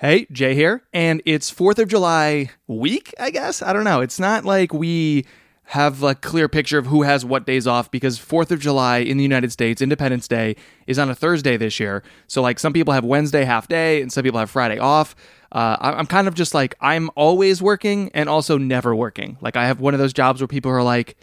Hey, Jay here, and it's 4th of July week, I guess. I don't know. It's not like we have a clear picture of who has what days off because 4th of July in the United States, Independence Day, is on a Thursday this year. So, like, some people have Wednesday half day and some people have Friday off. Uh, I'm kind of just like, I'm always working and also never working. Like, I have one of those jobs where people are like,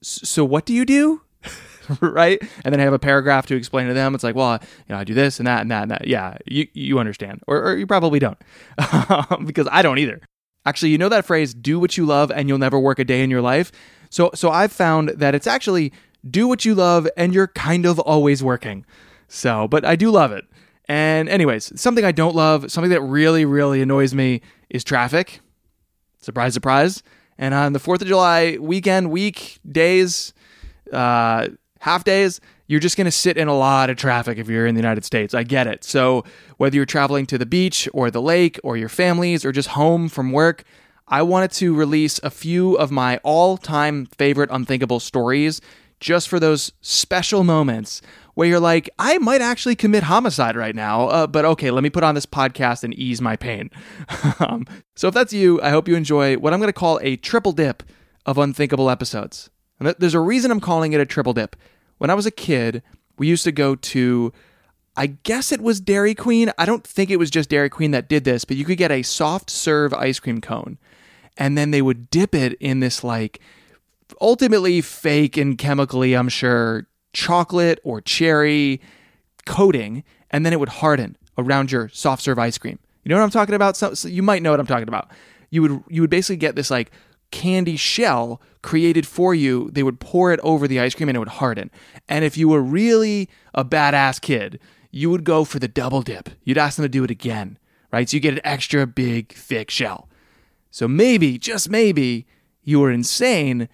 So, what do you do? right? And then I have a paragraph to explain to them. It's like, well, you know, I do this and that and that and that. Yeah, you you understand, or, or you probably don't, because I don't either. Actually, you know that phrase, "Do what you love, and you'll never work a day in your life." So so I've found that it's actually do what you love, and you're kind of always working. So, but I do love it. And anyways, something I don't love, something that really really annoys me is traffic. Surprise, surprise. And on the Fourth of July weekend, week days. Uh, half days, you're just going to sit in a lot of traffic if you're in the United States. I get it. So, whether you're traveling to the beach or the lake or your families or just home from work, I wanted to release a few of my all time favorite unthinkable stories just for those special moments where you're like, I might actually commit homicide right now, uh, but okay, let me put on this podcast and ease my pain. um, so, if that's you, I hope you enjoy what I'm going to call a triple dip of unthinkable episodes. And there's a reason I'm calling it a triple dip when I was a kid, we used to go to I guess it was Dairy Queen. I don't think it was just Dairy Queen that did this, but you could get a soft serve ice cream cone and then they would dip it in this like ultimately fake and chemically, I'm sure, chocolate or cherry coating and then it would harden around your soft serve ice cream. You know what I'm talking about? So, so you might know what I'm talking about. You would you would basically get this like candy shell created for you. They would pour it over the ice cream and it would harden. And if you were really a badass kid, you would go for the double dip. You'd ask them to do it again, right? So you get an extra big, thick shell. So maybe, just maybe, you were insane.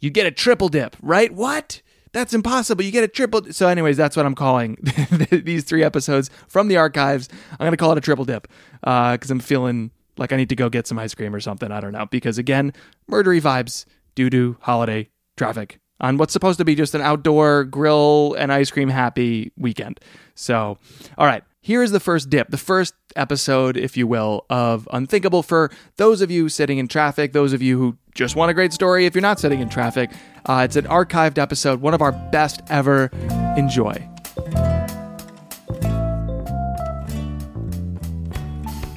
You get a triple dip, right? What? That's impossible. You get a triple. So, anyways, that's what I'm calling these three episodes from the archives. I'm to call it a triple dip because uh, I'm feeling like I need to go get some ice cream or something. I don't know. Because again, murdery vibes due to holiday traffic on what's supposed to be just an outdoor grill and ice cream happy weekend. So, all right, here is the first dip, the first episode, if you will, of Unthinkable for those of you sitting in traffic, those of you who just want a great story if you're not sitting in traffic. Uh, it's an archived episode, one of our best ever. Enjoy.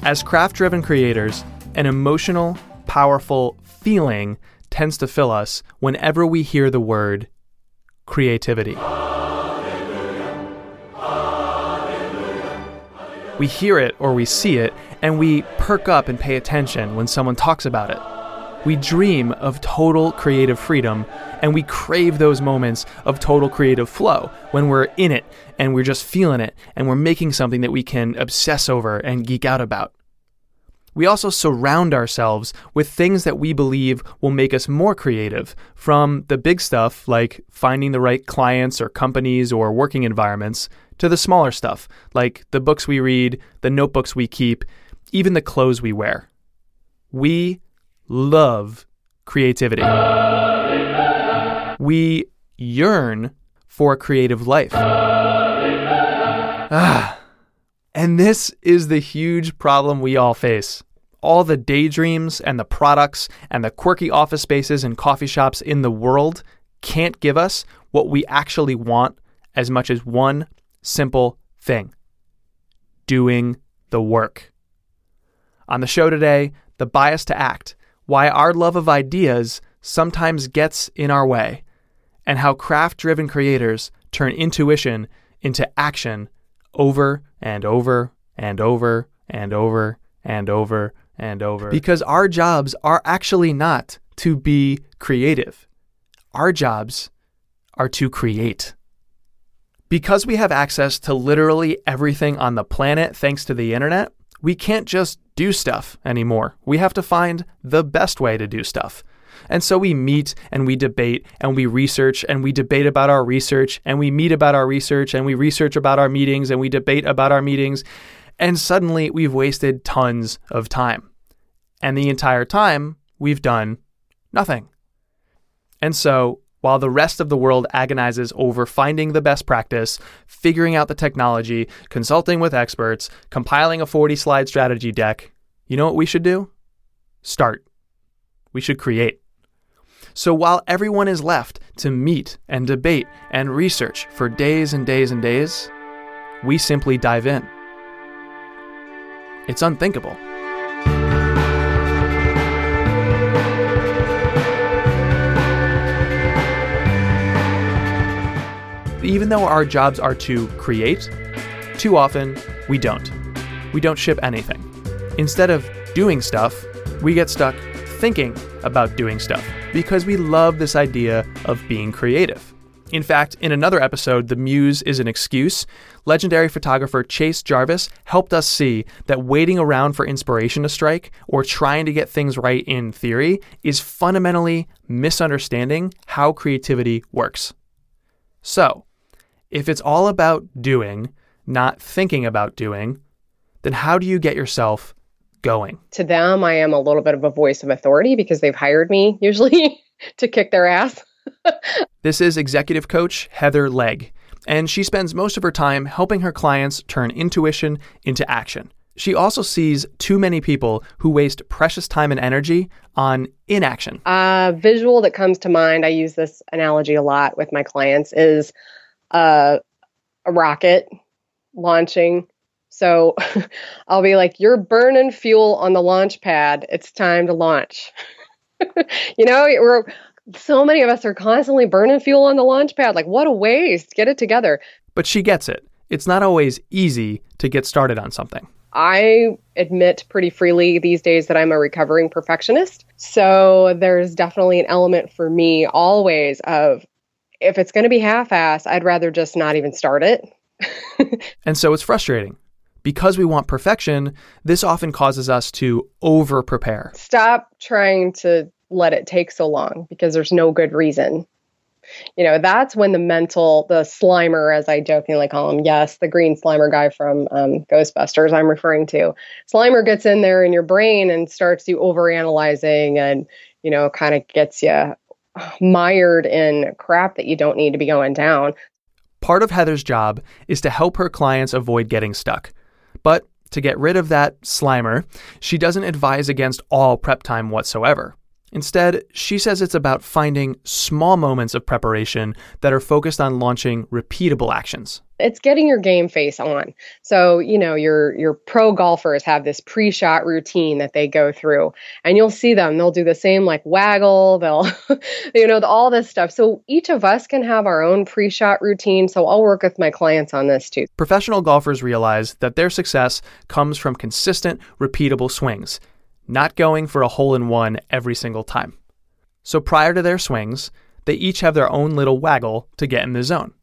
As craft driven creators, an emotional, powerful feeling tends to fill us whenever we hear the word creativity. We hear it or we see it, and we perk up and pay attention when someone talks about it. We dream of total creative freedom, and we crave those moments of total creative flow when we're in it and we're just feeling it and we're making something that we can obsess over and geek out about. We also surround ourselves with things that we believe will make us more creative, from the big stuff like finding the right clients or companies or working environments, to the smaller stuff like the books we read, the notebooks we keep, even the clothes we wear. We love creativity. We yearn for a creative life. Ah. And this is the huge problem we all face all the daydreams and the products and the quirky office spaces and coffee shops in the world can't give us what we actually want as much as one simple thing doing the work. On the show today, the bias to act, why our love of ideas sometimes gets in our way, and how craft driven creators turn intuition into action over and over and over and over and over and over. Because our jobs are actually not to be creative, our jobs are to create. Because we have access to literally everything on the planet thanks to the internet, we can't just do stuff anymore. We have to find the best way to do stuff. And so we meet and we debate and we research and we debate about our research and we meet about our research and we research about our meetings and we debate about our meetings. And suddenly we've wasted tons of time. And the entire time, we've done nothing. And so while the rest of the world agonizes over finding the best practice, figuring out the technology, consulting with experts, compiling a 40 slide strategy deck, you know what we should do? Start. We should create. So while everyone is left to meet and debate and research for days and days and days, we simply dive in. It's unthinkable. Even though our jobs are to create, too often we don't. We don't ship anything. Instead of doing stuff, we get stuck thinking about doing stuff because we love this idea of being creative. In fact, in another episode, The Muse is an Excuse, legendary photographer Chase Jarvis helped us see that waiting around for inspiration to strike or trying to get things right in theory is fundamentally misunderstanding how creativity works. So, if it's all about doing, not thinking about doing, then how do you get yourself going? To them, I am a little bit of a voice of authority because they've hired me usually to kick their ass. this is executive coach Heather Legg, and she spends most of her time helping her clients turn intuition into action. She also sees too many people who waste precious time and energy on inaction. A visual that comes to mind, I use this analogy a lot with my clients, is uh, a rocket launching. So I'll be like, You're burning fuel on the launch pad. It's time to launch. you know, we're so many of us are constantly burning fuel on the launch pad. Like, what a waste. Get it together. But she gets it. It's not always easy to get started on something. I admit pretty freely these days that I'm a recovering perfectionist. So there's definitely an element for me always of if it's going to be half ass, I'd rather just not even start it. and so it's frustrating. Because we want perfection, this often causes us to over prepare. Stop trying to let it take so long because there's no good reason. You know, that's when the mental, the Slimer, as I jokingly call him, yes, the green Slimer guy from um, Ghostbusters, I'm referring to. Slimer gets in there in your brain and starts you overanalyzing and, you know, kind of gets you mired in crap that you don't need to be going down. Part of Heather's job is to help her clients avoid getting stuck. But to get rid of that slimer, she doesn't advise against all prep time whatsoever. Instead, she says it's about finding small moments of preparation that are focused on launching repeatable actions. It's getting your game face on. So, you know, your your pro golfers have this pre-shot routine that they go through and you'll see them they'll do the same like waggle, they'll you know, all this stuff. So, each of us can have our own pre-shot routine, so I'll work with my clients on this too. Professional golfers realize that their success comes from consistent, repeatable swings not going for a hole in one every single time. So prior to their swings, they each have their own little waggle to get in the zone.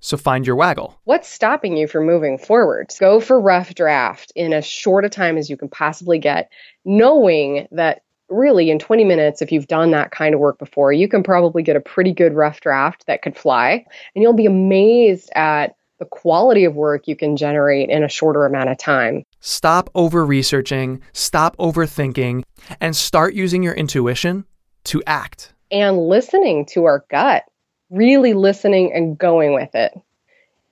So find your waggle. What's stopping you from moving forward? Go for rough draft in as short a time as you can possibly get, knowing that really in 20 minutes, if you've done that kind of work before, you can probably get a pretty good rough draft that could fly. And you'll be amazed at the quality of work you can generate in a shorter amount of time. Stop over researching, stop overthinking, and start using your intuition to act. And listening to our gut, really listening and going with it.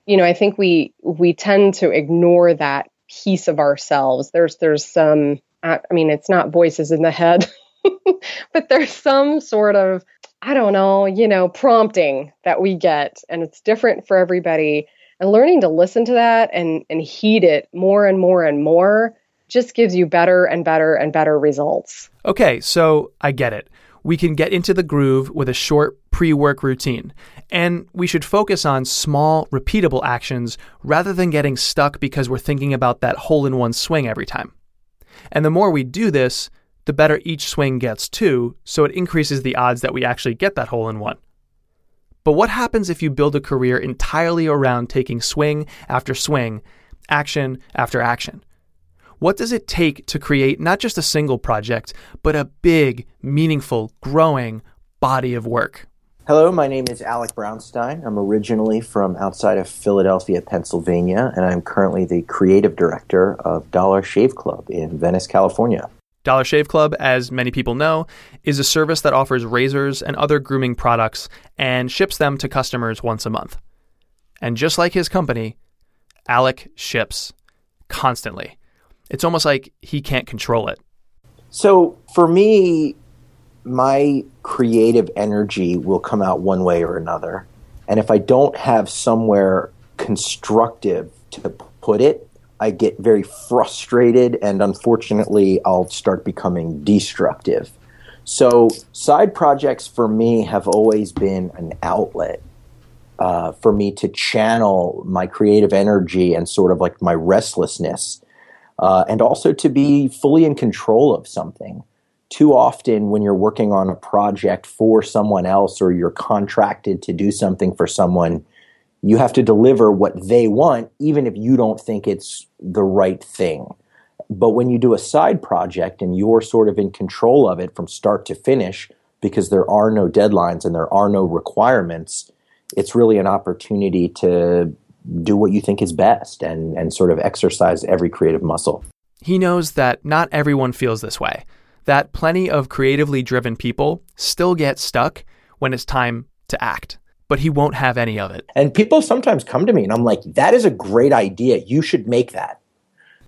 You know, I think we we tend to ignore that piece of ourselves. There's there's some I mean, it's not voices in the head, but there's some sort of I don't know, you know, prompting that we get and it's different for everybody and learning to listen to that and and heed it more and more and more just gives you better and better and better results. Okay, so I get it. We can get into the groove with a short pre work routine. And we should focus on small, repeatable actions rather than getting stuck because we're thinking about that hole in one swing every time. And the more we do this, the better each swing gets too, so it increases the odds that we actually get that hole in one. But what happens if you build a career entirely around taking swing after swing, action after action? What does it take to create not just a single project, but a big, meaningful, growing body of work? Hello, my name is Alec Brownstein. I'm originally from outside of Philadelphia, Pennsylvania, and I'm currently the creative director of Dollar Shave Club in Venice, California. Dollar Shave Club, as many people know, is a service that offers razors and other grooming products and ships them to customers once a month. And just like his company, Alec ships constantly. It's almost like he can't control it. So for me, my creative energy will come out one way or another. And if I don't have somewhere constructive to put it, I get very frustrated, and unfortunately, I'll start becoming destructive. So, side projects for me have always been an outlet uh, for me to channel my creative energy and sort of like my restlessness, uh, and also to be fully in control of something. Too often, when you're working on a project for someone else or you're contracted to do something for someone, you have to deliver what they want, even if you don't think it's the right thing. But when you do a side project and you're sort of in control of it from start to finish, because there are no deadlines and there are no requirements, it's really an opportunity to do what you think is best and, and sort of exercise every creative muscle. He knows that not everyone feels this way, that plenty of creatively driven people still get stuck when it's time to act but he won't have any of it. And people sometimes come to me and I'm like, that is a great idea. You should make that.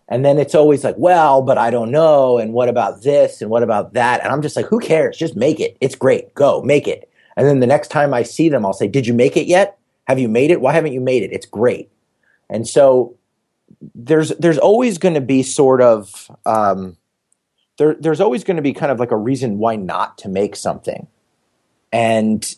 And then it's always like, well, but I don't know. And what about this? And what about that? And I'm just like, who cares? Just make it. It's great. Go make it. And then the next time I see them, I'll say, did you make it yet? Have you made it? Why haven't you made it? It's great. And so there's there's always going to be sort of um, there there's always going to be kind of like a reason why not to make something. And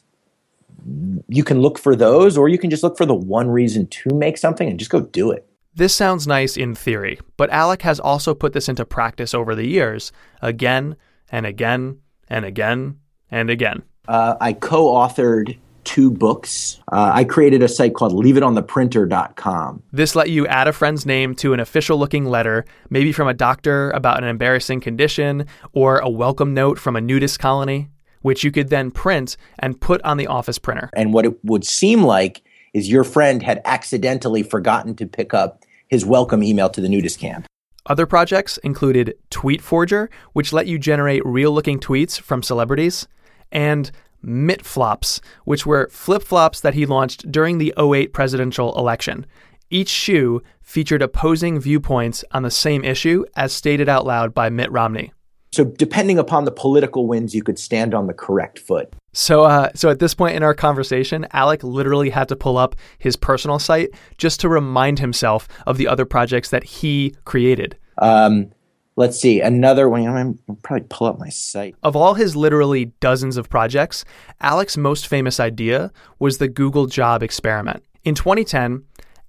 you can look for those, or you can just look for the one reason to make something and just go do it. This sounds nice in theory, but Alec has also put this into practice over the years, again and again and again and again. Uh, I co authored two books. Uh, I created a site called leaveitontheprinter.com. This let you add a friend's name to an official looking letter, maybe from a doctor about an embarrassing condition, or a welcome note from a nudist colony which you could then print and put on the office printer. And what it would seem like is your friend had accidentally forgotten to pick up his welcome email to the nudist camp. Other projects included Tweet Forger, which let you generate real looking tweets from celebrities, and Mitt Flops, which were flip flops that he launched during the 08 presidential election. Each shoe featured opposing viewpoints on the same issue as stated out loud by Mitt Romney. So depending upon the political winds, you could stand on the correct foot. So, uh, so at this point in our conversation, Alec literally had to pull up his personal site just to remind himself of the other projects that he created. Um, let's see another one. I'm probably pull up my site. Of all his literally dozens of projects, Alec's most famous idea was the Google Job experiment. In 2010,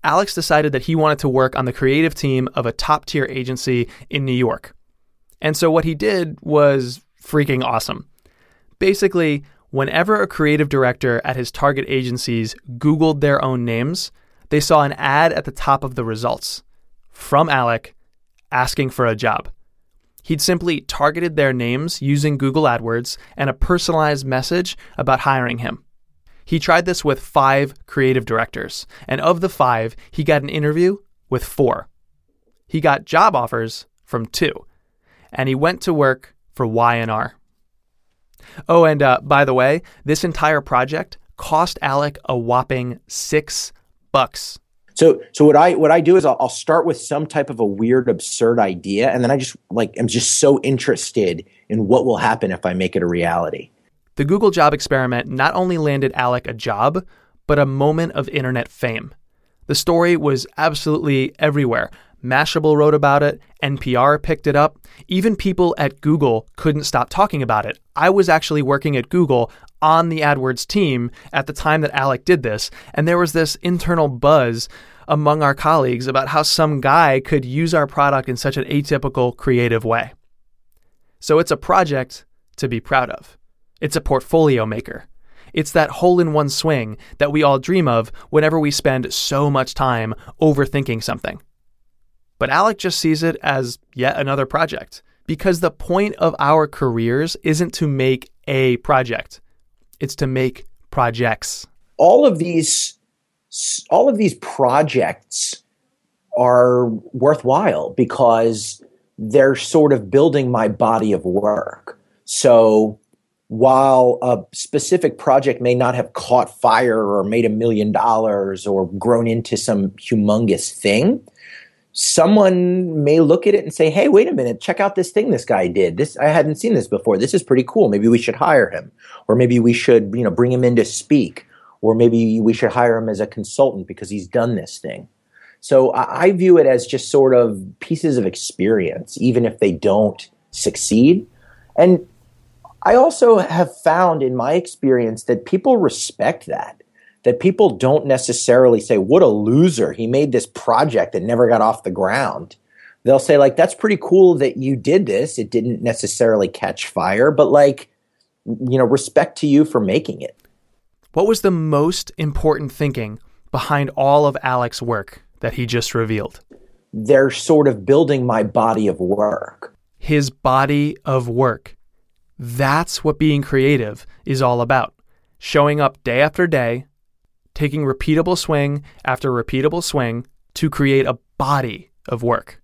Alex decided that he wanted to work on the creative team of a top tier agency in New York. And so what he did was freaking awesome. Basically, whenever a creative director at his target agencies Googled their own names, they saw an ad at the top of the results from Alec asking for a job. He'd simply targeted their names using Google AdWords and a personalized message about hiring him. He tried this with five creative directors, and of the five, he got an interview with four. He got job offers from two, and he went to work for Y&R. Oh, and uh, by the way, this entire project cost Alec a whopping six bucks. So, so what I what I do is I'll, I'll, start with some type of a weird, absurd idea, and then I just like am just so interested in what will happen if I make it a reality. The Google job experiment not only landed Alec a job, but a moment of internet fame. The story was absolutely everywhere. Mashable wrote about it, NPR picked it up. Even people at Google couldn't stop talking about it. I was actually working at Google on the AdWords team at the time that Alec did this, and there was this internal buzz among our colleagues about how some guy could use our product in such an atypical, creative way. So it's a project to be proud of. It's a portfolio maker. It's that hole in one swing that we all dream of whenever we spend so much time overthinking something. But Alec just sees it as yet another project because the point of our careers isn't to make a project, it's to make projects. All of these all of these projects are worthwhile because they're sort of building my body of work. So while a specific project may not have caught fire or made a million dollars or grown into some humongous thing, someone may look at it and say, "Hey, wait a minute, check out this thing this guy did. This I hadn't seen this before. This is pretty cool. Maybe we should hire him, or maybe we should, you know, bring him in to speak, or maybe we should hire him as a consultant because he's done this thing." So I, I view it as just sort of pieces of experience, even if they don't succeed. And I also have found in my experience that people respect that that people don't necessarily say, What a loser. He made this project that never got off the ground. They'll say, like, that's pretty cool that you did this. It didn't necessarily catch fire, but like, you know, respect to you for making it. What was the most important thinking behind all of Alec's work that he just revealed? They're sort of building my body of work. His body of work. That's what being creative is all about. Showing up day after day, taking repeatable swing after repeatable swing to create a body of work.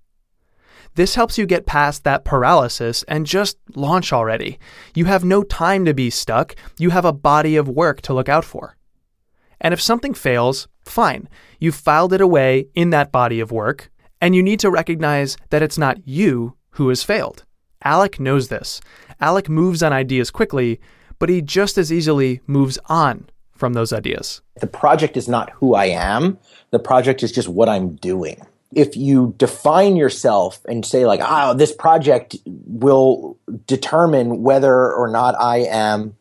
This helps you get past that paralysis and just launch already. You have no time to be stuck, you have a body of work to look out for. And if something fails, fine. You've filed it away in that body of work, and you need to recognize that it's not you who has failed. Alec knows this. Alec moves on ideas quickly, but he just as easily moves on from those ideas? The project is not who I am. The project is just what I'm doing. If you define yourself and say like, "Oh, this project will determine whether or not I am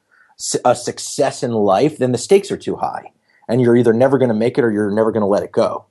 a success in life," then the stakes are too high, and you're either never going to make it or you're never going to let it go.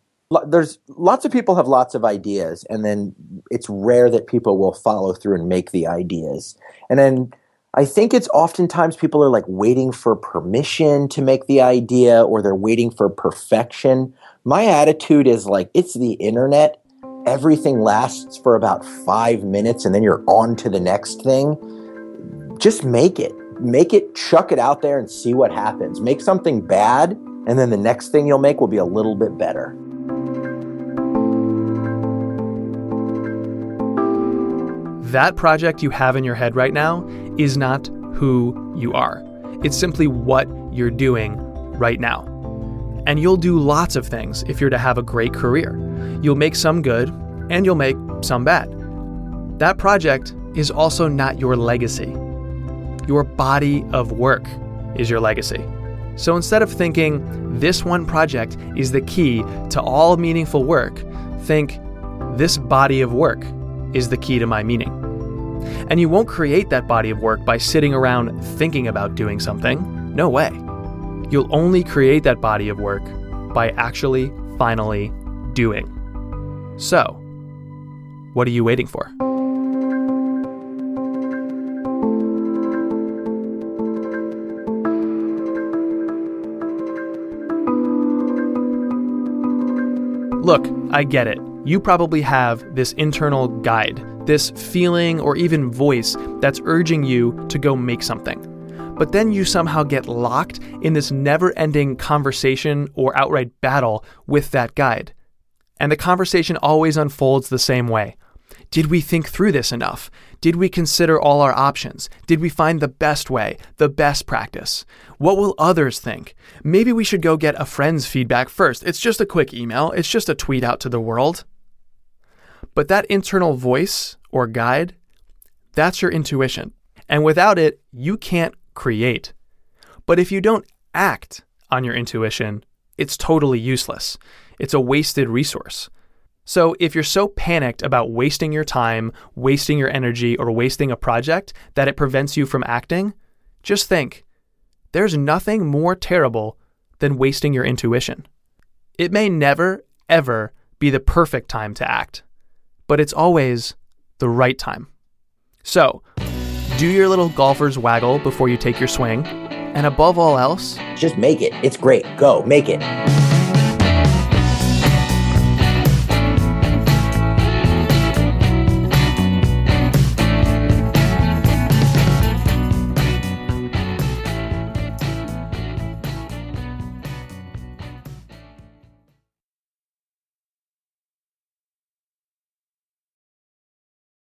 There's lots of people have lots of ideas, and then it's rare that people will follow through and make the ideas. And then I think it's oftentimes people are like waiting for permission to make the idea or they're waiting for perfection. My attitude is like, it's the internet. Everything lasts for about five minutes and then you're on to the next thing. Just make it. Make it, chuck it out there and see what happens. Make something bad, and then the next thing you'll make will be a little bit better. That project you have in your head right now is not who you are. It's simply what you're doing right now. And you'll do lots of things if you're to have a great career. You'll make some good and you'll make some bad. That project is also not your legacy. Your body of work is your legacy. So instead of thinking this one project is the key to all meaningful work, think this body of work is the key to my meaning. And you won't create that body of work by sitting around thinking about doing something. No way. You'll only create that body of work by actually, finally doing. So, what are you waiting for? Look, I get it. You probably have this internal guide this feeling or even voice that's urging you to go make something. But then you somehow get locked in this never ending conversation or outright battle with that guide. And the conversation always unfolds the same way. Did we think through this enough? Did we consider all our options? Did we find the best way, the best practice? What will others think? Maybe we should go get a friend's feedback first. It's just a quick email, it's just a tweet out to the world. But that internal voice or guide, that's your intuition. And without it, you can't create. But if you don't act on your intuition, it's totally useless. It's a wasted resource. So if you're so panicked about wasting your time, wasting your energy, or wasting a project that it prevents you from acting, just think there's nothing more terrible than wasting your intuition. It may never, ever be the perfect time to act but it's always the right time. So, do your little golfer's waggle before you take your swing, and above all else, just make it. It's great. Go, make it.